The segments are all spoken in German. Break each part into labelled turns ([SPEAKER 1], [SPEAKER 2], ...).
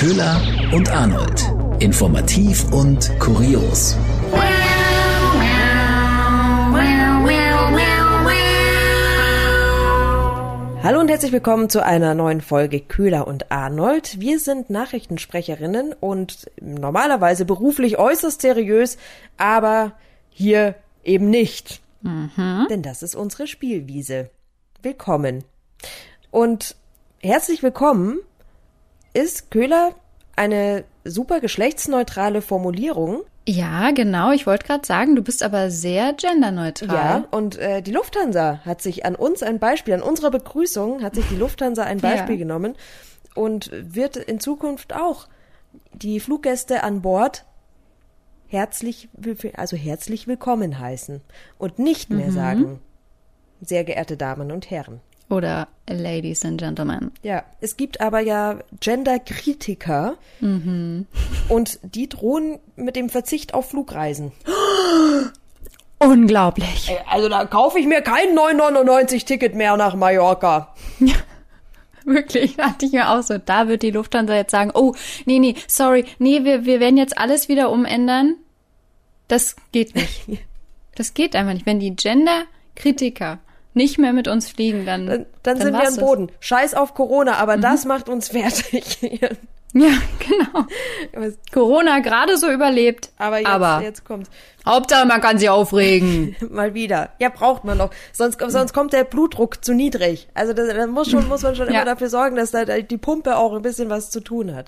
[SPEAKER 1] Köhler und Arnold. Informativ und kurios.
[SPEAKER 2] Hallo und herzlich willkommen zu einer neuen Folge Köhler und Arnold. Wir sind Nachrichtensprecherinnen und normalerweise beruflich äußerst seriös, aber hier eben nicht.
[SPEAKER 3] Mhm.
[SPEAKER 2] Denn das ist unsere Spielwiese. Willkommen. Und herzlich willkommen ist Köhler eine super geschlechtsneutrale Formulierung.
[SPEAKER 3] Ja, genau. Ich wollte gerade sagen, du bist aber sehr genderneutral.
[SPEAKER 2] Ja, und äh, die Lufthansa hat sich an uns ein Beispiel, an unserer Begrüßung hat sich die Lufthansa ein Beispiel
[SPEAKER 3] Ja.
[SPEAKER 2] genommen und wird in Zukunft auch die Fluggäste an Bord herzlich, also herzlich willkommen heißen und nicht
[SPEAKER 3] Mhm.
[SPEAKER 2] mehr sagen, sehr geehrte Damen und Herren.
[SPEAKER 3] Oder Ladies and Gentlemen.
[SPEAKER 2] Ja, es gibt aber ja Gender-Kritiker
[SPEAKER 3] Mhm.
[SPEAKER 2] und die drohen mit dem Verzicht auf Flugreisen.
[SPEAKER 3] Unglaublich.
[SPEAKER 2] Also da kaufe ich mir kein 9,99 Ticket mehr nach Mallorca.
[SPEAKER 3] Wirklich, dachte ich mir auch so. Da wird die Lufthansa jetzt sagen, oh, nee, nee, sorry, nee, wir, wir werden jetzt alles wieder umändern. Das geht nicht. Das geht einfach nicht. Wenn die Gender-Kritiker nicht mehr mit uns fliegen, dann,
[SPEAKER 2] Dann, dann, sind wir am. Boden. Scheiß auf Corona, aber das macht uns fertig.
[SPEAKER 3] Ja, genau. Corona gerade so überlebt.
[SPEAKER 2] aber jetzt,
[SPEAKER 3] aber
[SPEAKER 2] jetzt kommt
[SPEAKER 3] Hauptsache, man kann sich aufregen.
[SPEAKER 2] mal wieder. Ja, braucht man doch. Sonst, sonst kommt der Blutdruck zu niedrig. Also da, da muss, schon, muss man schon
[SPEAKER 3] Ja.
[SPEAKER 2] immer dafür sorgen, dass da die Pumpe auch ein bisschen was zu tun hat.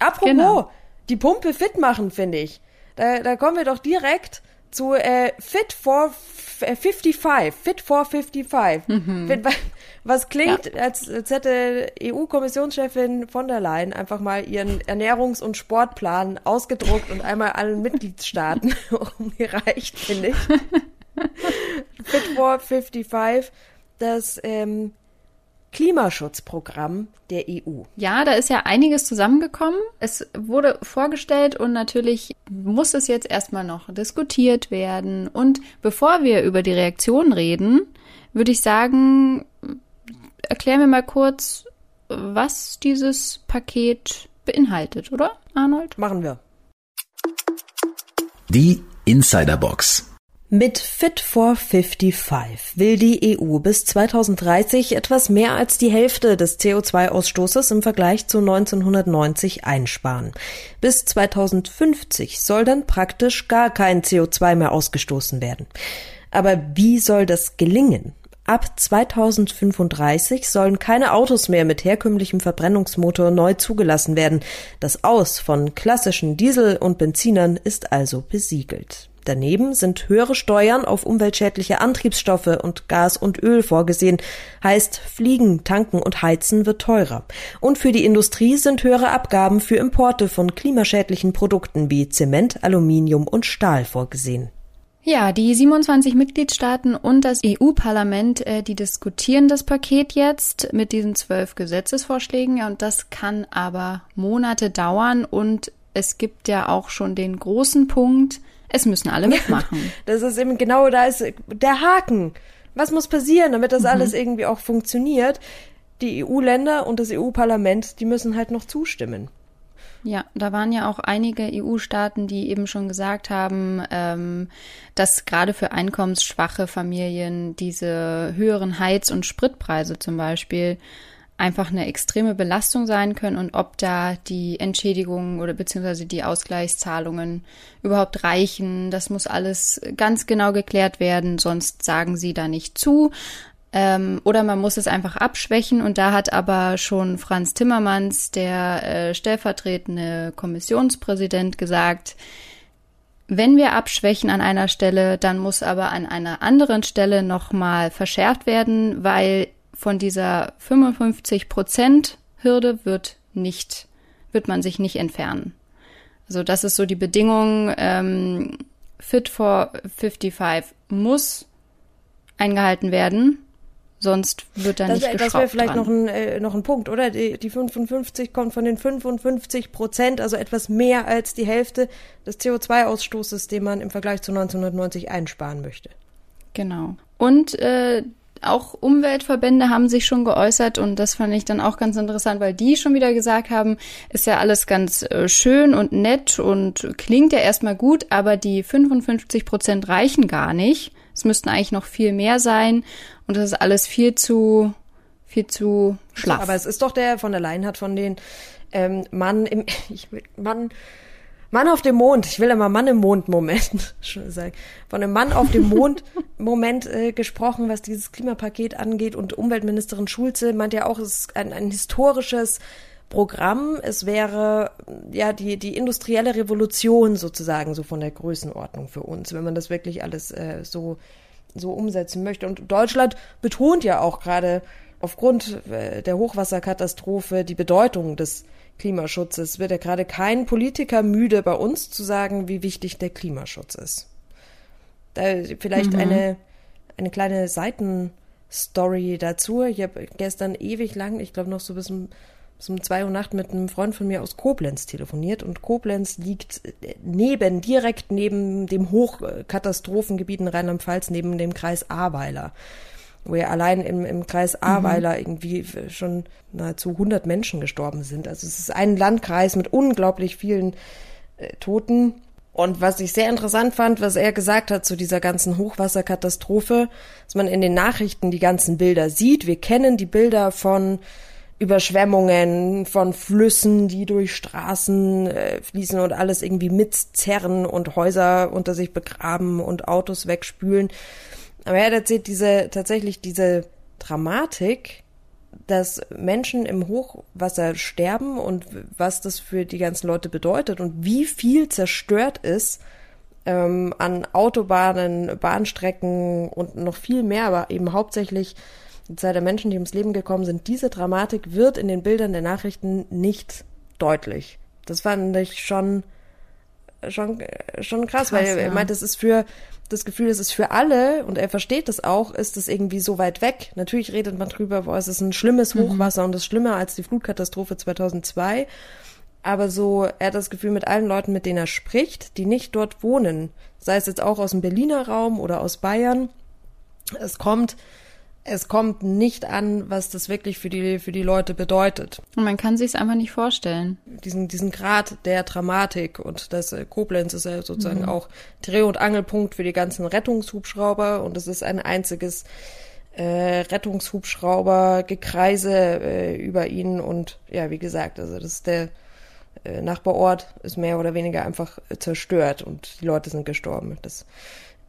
[SPEAKER 2] Apropos,
[SPEAKER 3] Genau.
[SPEAKER 2] die Pumpe fit machen, finde ich. Da, da kommen wir doch direkt zu äh, Fit for f- äh, 55. Fit for 55.
[SPEAKER 3] Mhm.
[SPEAKER 2] Fit- Was klingt, als, als hätte EU-Kommissionschefin von der Leyen einfach mal ihren Ernährungs- und Sportplan ausgedruckt und einmal allen Mitgliedstaaten umgereicht, finde ich. Fit for 55, das ähm, Klimaschutzprogramm der EU.
[SPEAKER 3] Ja, da ist ja einiges zusammengekommen. Es wurde vorgestellt und natürlich muss es jetzt erstmal noch diskutiert werden. Und bevor wir über die Reaktion reden, würde ich sagen, erklären wir mal kurz, was dieses Paket beinhaltet, oder, Arnold?
[SPEAKER 2] Machen wir.
[SPEAKER 1] Die Insiderbox.
[SPEAKER 2] Mit Fit for 55 will die EU bis 2030 etwas mehr als die Hälfte des CO2-Ausstoßes im Vergleich zu 1990 einsparen. Bis 2050 soll dann praktisch gar kein CO2 mehr ausgestoßen werden. Aber wie soll das gelingen? Ab 2035 sollen keine Autos mehr mit herkömmlichem Verbrennungsmotor neu zugelassen werden. Das Aus von klassischen Diesel- und Benzinern ist also besiegelt. Daneben sind höhere Steuern auf umweltschädliche Antriebsstoffe und Gas und Öl vorgesehen. Heißt, Fliegen, Tanken und Heizen wird teurer. Und für die Industrie sind höhere Abgaben für Importe von klimaschädlichen Produkten wie Zement, Aluminium und Stahl vorgesehen.
[SPEAKER 3] Ja, die 27 Mitgliedstaaten und das EU-Parlament, äh, die diskutieren das Paket jetzt mit diesen zwölf Gesetzesvorschlägen. Ja, und das kann aber Monate dauern. Und es gibt ja auch schon den großen Punkt, es müssen alle mitmachen.
[SPEAKER 2] Das ist eben genau da ist der Haken. Was muss passieren, damit das alles irgendwie auch funktioniert? Die EU-Länder und das EU-Parlament, die müssen halt noch zustimmen.
[SPEAKER 3] Ja, da waren ja auch einige EU-Staaten, die eben schon gesagt haben, ähm, dass gerade für einkommensschwache Familien diese höheren Heiz- und Spritpreise zum Beispiel einfach eine extreme Belastung sein können und ob da die Entschädigungen oder beziehungsweise die Ausgleichszahlungen überhaupt reichen. Das muss alles ganz genau geklärt werden, sonst sagen sie da nicht zu. Ähm, oder man muss es einfach abschwächen und da hat aber schon Franz Timmermans, der äh, stellvertretende Kommissionspräsident, gesagt, wenn wir abschwächen an einer Stelle, dann muss aber an einer anderen Stelle nochmal verschärft werden, weil von dieser 55 Prozent Hürde wird nicht, wird man sich nicht entfernen. Also das ist so die Bedingung. Ähm, Fit for 55 muss eingehalten werden, sonst wird da
[SPEAKER 2] Das,
[SPEAKER 3] nicht
[SPEAKER 2] das
[SPEAKER 3] geschraubt
[SPEAKER 2] wäre vielleicht
[SPEAKER 3] dran.
[SPEAKER 2] noch ein, äh, noch ein Punkt, oder? Die, die 55 kommt von den 55 Prozent, also etwas mehr als die Hälfte des CO2-Ausstoßes, den man im Vergleich zu 1990 einsparen möchte.
[SPEAKER 3] Genau. Und äh, auch Umweltverbände haben sich schon geäußert und das fand ich dann auch ganz interessant, weil die schon wieder gesagt haben, ist ja alles ganz äh, schön und nett und klingt ja erstmal gut, aber die 55 Prozent reichen gar nicht. Es müssten eigentlich noch viel mehr sein und das ist alles viel zu, viel zu schlaff.
[SPEAKER 2] Aber es ist doch der von der Leyen hat von den ähm, Mann im, ich Mann, Mann auf dem Mond, ich will immer Mann im Mond-Moment sagen, von einem Mann auf dem Mond-Moment äh, gesprochen, was dieses Klimapaket angeht. Und Umweltministerin Schulze meint ja auch, es ist ein, ein historisches Programm. Es wäre ja die, die industrielle Revolution sozusagen, so von der Größenordnung für uns, wenn man das wirklich alles äh, so, so umsetzen möchte. Und Deutschland betont ja auch gerade aufgrund äh, der Hochwasserkatastrophe die Bedeutung des Klimaschutzes wird ja gerade kein Politiker müde, bei uns zu sagen, wie wichtig der Klimaschutz ist. Da vielleicht mhm. eine, eine kleine Seitenstory dazu. Ich habe gestern ewig lang, ich glaube noch so bis um, bis um zwei Uhr Nacht mit einem Freund von mir aus Koblenz telefoniert und Koblenz liegt neben, direkt neben dem Hochkatastrophengebiet in Rheinland-Pfalz, neben dem Kreis Ahrweiler wo ja allein im, im Kreis Ahrweiler mhm. irgendwie schon nahezu 100 Menschen gestorben sind. Also es ist ein Landkreis mit unglaublich vielen äh, Toten. Und was ich sehr interessant fand, was er gesagt hat zu dieser ganzen Hochwasserkatastrophe, dass man in den Nachrichten die ganzen Bilder sieht. Wir kennen die Bilder von Überschwemmungen, von Flüssen, die durch Straßen äh, fließen und alles irgendwie mitzerren und Häuser unter sich begraben und Autos wegspülen. Aber er erzählt diese, tatsächlich diese Dramatik, dass Menschen im Hochwasser sterben und was das für die ganzen Leute bedeutet und wie viel zerstört ist ähm, an Autobahnen, Bahnstrecken und noch viel mehr, aber eben hauptsächlich die Zahl der Menschen, die ums Leben gekommen sind. Diese Dramatik wird in den Bildern der Nachrichten nicht deutlich. Das fand ich schon schon schon krass, krass weil er ja. meint, es ist für das Gefühl, es ist für alle, und er versteht das auch, ist es irgendwie so weit weg. Natürlich redet man drüber, boah, es ist ein schlimmes mhm. Hochwasser mhm. und es ist schlimmer als die Flutkatastrophe 2002. Aber so, er hat das Gefühl, mit allen Leuten, mit denen er spricht, die nicht dort wohnen, sei es jetzt auch aus dem Berliner Raum oder aus Bayern, es kommt es kommt nicht an, was das wirklich für die, für die Leute bedeutet.
[SPEAKER 3] Und man kann sich es einfach nicht vorstellen.
[SPEAKER 2] Diesen, diesen Grad der Dramatik und das äh, Koblenz ist ja sozusagen mhm. auch Dreh- und Angelpunkt für die ganzen Rettungshubschrauber und es ist ein einziges äh, Rettungshubschrauber-Gekreise äh, über ihn und ja, wie gesagt, also das ist der äh, Nachbarort ist mehr oder weniger einfach zerstört und die Leute sind gestorben. Das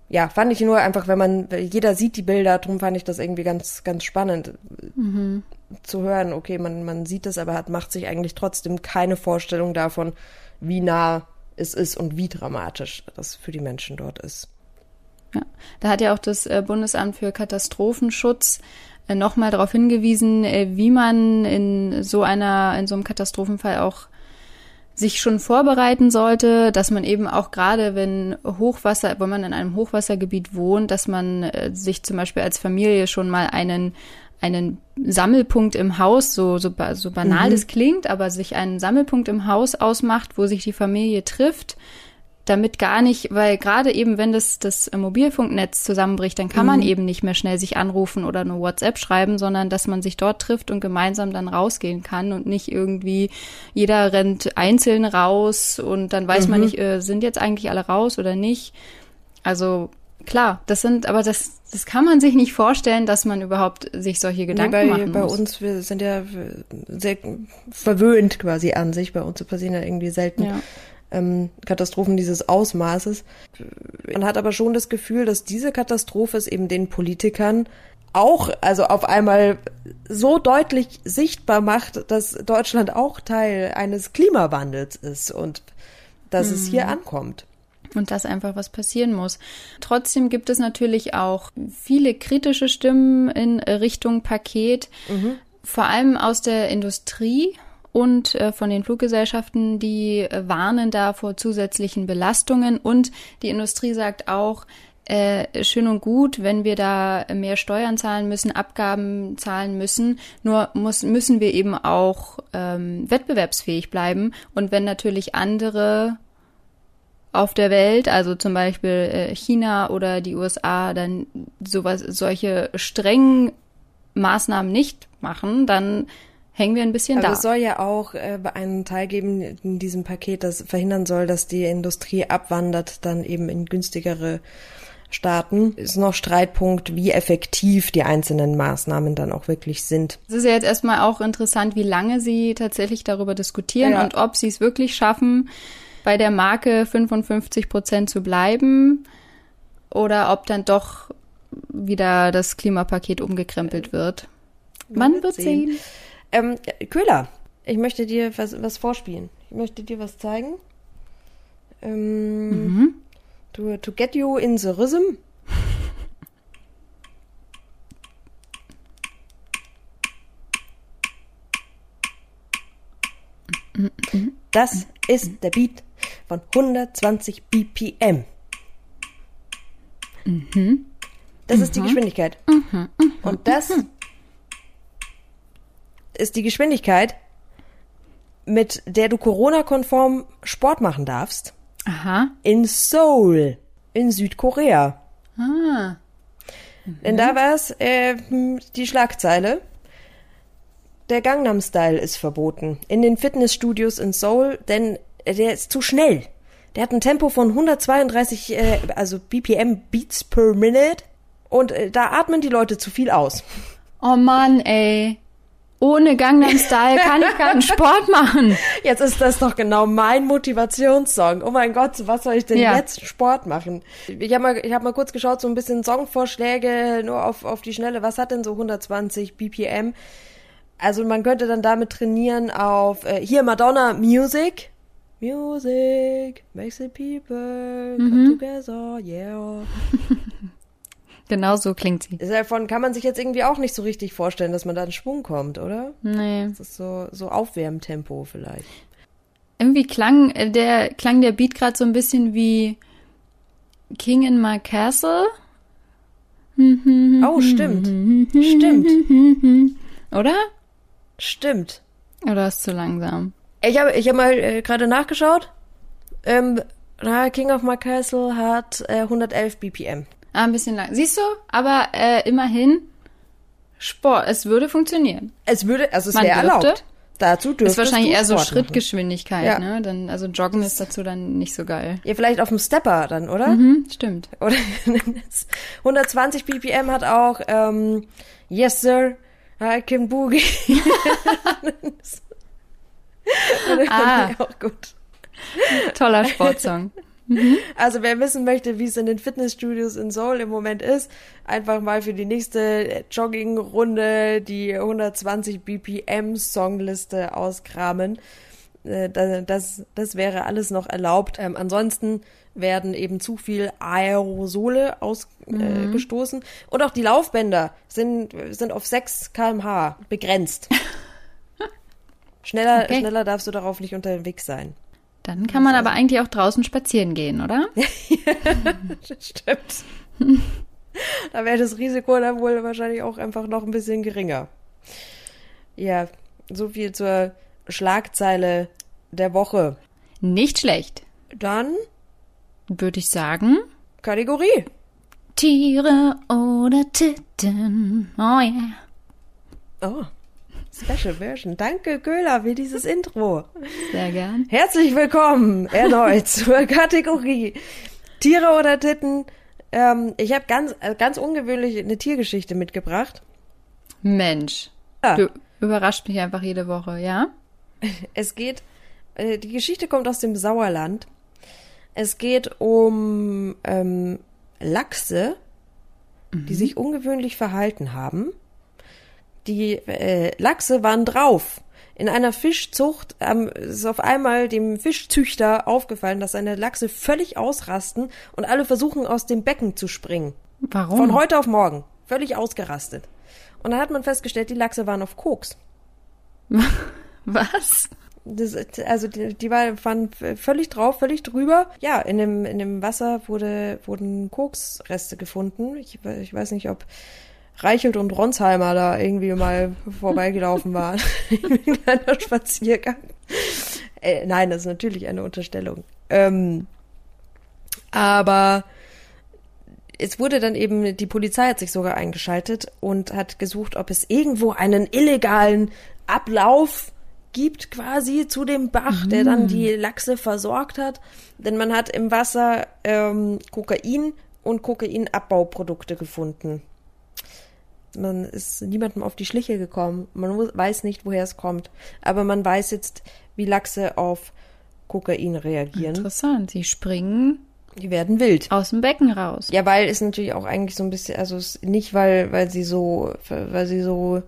[SPEAKER 2] ja, fand ich nur einfach, wenn man, jeder sieht die Bilder, darum fand ich das irgendwie ganz, ganz spannend mhm. zu hören. Okay, man, man sieht es, aber hat, macht sich eigentlich trotzdem keine Vorstellung davon, wie nah es ist und wie dramatisch das für die Menschen dort ist.
[SPEAKER 3] Ja, da hat ja auch das äh, Bundesamt für Katastrophenschutz äh, nochmal darauf hingewiesen, äh, wie man in so einer, in so einem Katastrophenfall auch sich schon vorbereiten sollte, dass man eben auch gerade, wenn Hochwasser, wenn man in einem Hochwassergebiet wohnt, dass man äh, sich zum Beispiel als Familie schon mal einen einen Sammelpunkt im Haus, so, so, so banal mhm. das klingt, aber sich einen Sammelpunkt im Haus ausmacht, wo sich die Familie trifft, damit gar nicht, weil gerade eben, wenn das, das Mobilfunknetz zusammenbricht, dann kann mhm. man eben nicht mehr schnell sich anrufen oder nur WhatsApp schreiben, sondern dass man sich dort trifft und gemeinsam dann rausgehen kann und nicht irgendwie jeder rennt einzeln raus und dann weiß mhm. man nicht, äh, sind jetzt eigentlich alle raus oder nicht. Also klar, das sind, aber das, das kann man sich nicht vorstellen, dass man überhaupt sich solche Gedanken nee, bei, machen
[SPEAKER 2] bei
[SPEAKER 3] muss.
[SPEAKER 2] Bei uns, wir sind ja sehr verwöhnt quasi an sich. Bei uns passieren ja irgendwie selten ja ähm, Katastrophen dieses Ausmaßes. Man hat aber schon das Gefühl, dass diese Katastrophe es eben den Politikern auch, also auf einmal so deutlich sichtbar macht, dass Deutschland auch Teil eines Klimawandels ist und dass mhm. es hier mhm. ankommt.
[SPEAKER 3] Und dass einfach was passieren muss. Trotzdem gibt es natürlich auch viele kritische Stimmen in Richtung Paket, mhm. vor allem aus der Industrie und äh, von den Fluggesellschaften, die äh, warnen da vor zusätzlichen Belastungen. Und die Industrie sagt auch, äh, schön und gut, wenn wir da mehr Steuern zahlen müssen, Abgaben zahlen müssen. Nur muss, müssen wir eben auch ähm, wettbewerbsfähig bleiben. Und wenn natürlich andere auf der Welt, also zum Beispiel äh, China oder die USA, dann sowas, solche strengen Maßnahmen nicht machen, dann hängen wir ein bisschen
[SPEAKER 2] Aber
[SPEAKER 3] da.
[SPEAKER 2] es soll ja auch äh, einen Teil geben in diesem Paket, das verhindern soll, dass die Industrie abwandert, dann eben in günstigere Staaten. Ist noch Streitpunkt, wie effektiv die einzelnen Maßnahmen dann auch wirklich sind.
[SPEAKER 3] Es ist ja jetzt erstmal auch interessant, wie lange sie tatsächlich darüber diskutieren
[SPEAKER 2] Ja.
[SPEAKER 3] und ob sie es wirklich schaffen, bei der Marke 55 Prozent zu bleiben oder ob dann doch wieder das Klimapaket umgekrempelt wird. Man
[SPEAKER 2] wird
[SPEAKER 3] wird
[SPEAKER 2] sehen.
[SPEAKER 3] sehen.
[SPEAKER 2] Ähm, Köhler, ich möchte dir was, was vorspielen. Ich möchte dir was zeigen. Ähm, to, to get you in the rhythm. Das ist der Beat von 120 BPM. Das ist die Geschwindigkeit. Und das ist die Geschwindigkeit, mit der du Corona-konform Sport machen darfst.
[SPEAKER 3] Aha.
[SPEAKER 2] In Seoul, in Südkorea.
[SPEAKER 3] Ah.
[SPEAKER 2] Denn da war es äh, die Schlagzeile. Der Gangnam Style ist verboten in den Fitnessstudios in Seoul, denn der ist zu schnell. Der hat ein Tempo von 132, äh, also BPM Beats per Minute. Und äh, da atmen die Leute zu viel aus.
[SPEAKER 3] Oh Mann, ey. Ohne Gangnam Style kann ich keinen Sport machen.
[SPEAKER 2] Jetzt ist das doch genau mein Motivationssong. Oh mein Gott, was soll ich denn
[SPEAKER 3] Ja.
[SPEAKER 2] jetzt Sport machen? Ich habe mal, ich hab mal kurz geschaut, so ein bisschen Songvorschläge nur auf, auf die Schnelle. Was hat denn so 120 BPM? Also man könnte dann damit trainieren auf äh, hier Madonna Music. Music makes the people come together, yeah.
[SPEAKER 3] Genau so klingt sie.
[SPEAKER 2] Davon kann man sich jetzt irgendwie auch nicht so richtig vorstellen, dass man da in Schwung kommt, oder?
[SPEAKER 3] Nee.
[SPEAKER 2] Das ist so, so Aufwärmtempo vielleicht.
[SPEAKER 3] Irgendwie klang äh, der, klang der Beat gerade so ein bisschen wie King in My Castle.
[SPEAKER 2] Oh, stimmt. Stimmt.
[SPEAKER 3] Oder?
[SPEAKER 2] Stimmt.
[SPEAKER 3] Oder ist zu langsam?
[SPEAKER 2] Ich habe ich hab mal äh, gerade nachgeschaut. Ähm, King of My Castle hat äh, 111 BPM.
[SPEAKER 3] Ah, ein bisschen lang. Siehst du? Aber äh, immerhin Sport. Es würde funktionieren.
[SPEAKER 2] Es würde, also es wäre
[SPEAKER 3] dürfte.
[SPEAKER 2] erlaubt. Dazu dürftest
[SPEAKER 3] ist wahrscheinlich eher so. Schrittgeschwindigkeit,
[SPEAKER 2] Ja.
[SPEAKER 3] ne? Dann, also Joggen ist dazu dann nicht so geil.
[SPEAKER 2] Ja, vielleicht auf dem Stepper dann, oder?
[SPEAKER 3] Hm, stimmt.
[SPEAKER 2] Oder 120 BPM hat auch ähm, Yes Sir, I can boogie.
[SPEAKER 3] Ah.
[SPEAKER 2] auch gut.
[SPEAKER 3] Toller Sportsong.
[SPEAKER 2] Also wer wissen möchte, wie es in den Fitnessstudios in Seoul im Moment ist, einfach mal für die nächste Joggingrunde die 120 BPM Songliste auskramen. Äh, da- Das, das wäre alles noch erlaubt. Ähm, ansonsten werden eben zu viel Aerosole ausgestoßen. Äh, gestoßen. Und auch die Laufbänder sind, sind auf 6 kmh begrenzt. Schneller,
[SPEAKER 3] Okay.
[SPEAKER 2] schneller darfst du darauf nicht unterwegs sein.
[SPEAKER 3] Dann kann man aber eigentlich auch draußen spazieren gehen, oder?
[SPEAKER 2] Stimmt. da wäre das Risiko dann wohl wahrscheinlich auch einfach noch ein bisschen geringer. Ja, so viel zur Schlagzeile der Woche.
[SPEAKER 3] Nicht schlecht.
[SPEAKER 2] Dann
[SPEAKER 3] Würde ich sagen.
[SPEAKER 2] Kategorie.
[SPEAKER 3] Tiere oder Titten. Oh yeah.
[SPEAKER 2] Oh, Special Version. Danke, Köhler, für dieses Intro.
[SPEAKER 3] Sehr gern.
[SPEAKER 2] Herzlich willkommen erneut zur Kategorie Tiere oder Titten. Ähm, ich habe ganz, äh, ganz ungewöhnlich eine Tiergeschichte mitgebracht.
[SPEAKER 3] Mensch.
[SPEAKER 2] Ja.
[SPEAKER 3] Du überrascht mich einfach jede Woche, ja?
[SPEAKER 2] Es geht, äh, die Geschichte kommt aus dem Sauerland. Es geht um ähm, Lachse, die sich ungewöhnlich verhalten haben. Die äh, Lachse waren drauf. In einer Fischzucht ähm, ist auf einmal dem Fischzüchter aufgefallen, dass seine Lachse völlig ausrasten und alle versuchen aus dem Becken zu springen.
[SPEAKER 3] Warum?
[SPEAKER 2] Von heute auf morgen. Völlig ausgerastet. Und dann hat man festgestellt, die Lachse waren auf Koks.
[SPEAKER 3] Was?
[SPEAKER 2] Das, also die, die war, waren völlig drauf, völlig drüber. Ja, in dem, in dem Wasser wurde, wurden Koksreste gefunden. Ich, ich weiß nicht, ob Reichelt und Ronsheimer da irgendwie mal vorbeigelaufen waren. Ein kleiner Spaziergang. Äh, nein, das ist natürlich eine Unterstellung. Ähm, Aber es wurde dann eben, die Polizei hat sich sogar eingeschaltet und hat gesucht, ob es irgendwo einen illegalen Ablauf gibt quasi zu dem Bach, der dann die Lachse versorgt hat. Denn man hat im Wasser ähm, Kokain und Kokainabbauprodukte gefunden. Man ist niemandem auf die Schliche gekommen. Man weiß nicht, woher es kommt. Aber man weiß jetzt, wie Lachse auf Kokain reagieren.
[SPEAKER 3] Interessant. Sie springen
[SPEAKER 2] Die werden wild.
[SPEAKER 3] aus dem Becken raus.
[SPEAKER 2] Ja, weil es natürlich auch eigentlich so ein bisschen, also nicht weil, weil sie so, weil sie so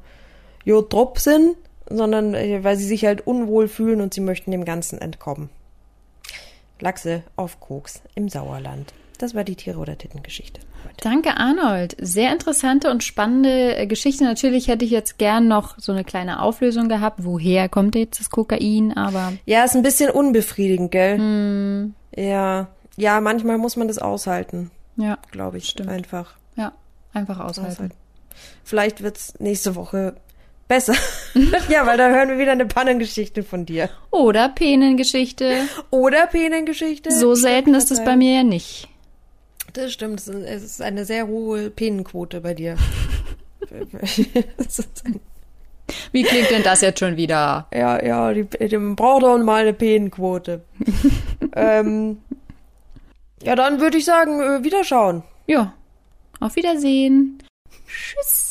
[SPEAKER 2] Jotrop sind, sondern äh, weil sie sich halt unwohl fühlen und sie möchten dem Ganzen entkommen. Lachse auf Koks im Sauerland. Das war die Tiere- oder Tittengeschichte. Heute.
[SPEAKER 3] Danke, Arnold. Sehr interessante und spannende äh, Geschichte. Natürlich hätte ich jetzt gern noch so eine kleine Auflösung gehabt. Woher kommt jetzt das Kokain? Aber
[SPEAKER 2] Ja, ist ein bisschen unbefriedigend, gell? Ja. Ja, manchmal muss man das aushalten,
[SPEAKER 3] ja,
[SPEAKER 2] glaube ich.
[SPEAKER 3] Stimmt.
[SPEAKER 2] Einfach
[SPEAKER 3] ja, einfach aushalten.
[SPEAKER 2] aushalten. Vielleicht wird's nächste Woche besser. ja, weil da hören wir wieder eine Pannengeschichte von dir.
[SPEAKER 3] Oder Penengeschichte.
[SPEAKER 2] Oder Penengeschichte.
[SPEAKER 3] So selten ist es bei mir ja nicht.
[SPEAKER 2] Das stimmt. Es ist- eine sehr hohe Penenquote bei dir.
[SPEAKER 3] Wie klingt denn das jetzt schon wieder?
[SPEAKER 2] ja, ja, die, die man braucht doch mal eine Penenquote. ähm, ja, dann würde ich sagen, äh, wiederschauen.
[SPEAKER 3] Ja, auf Wiedersehen. Tschüss.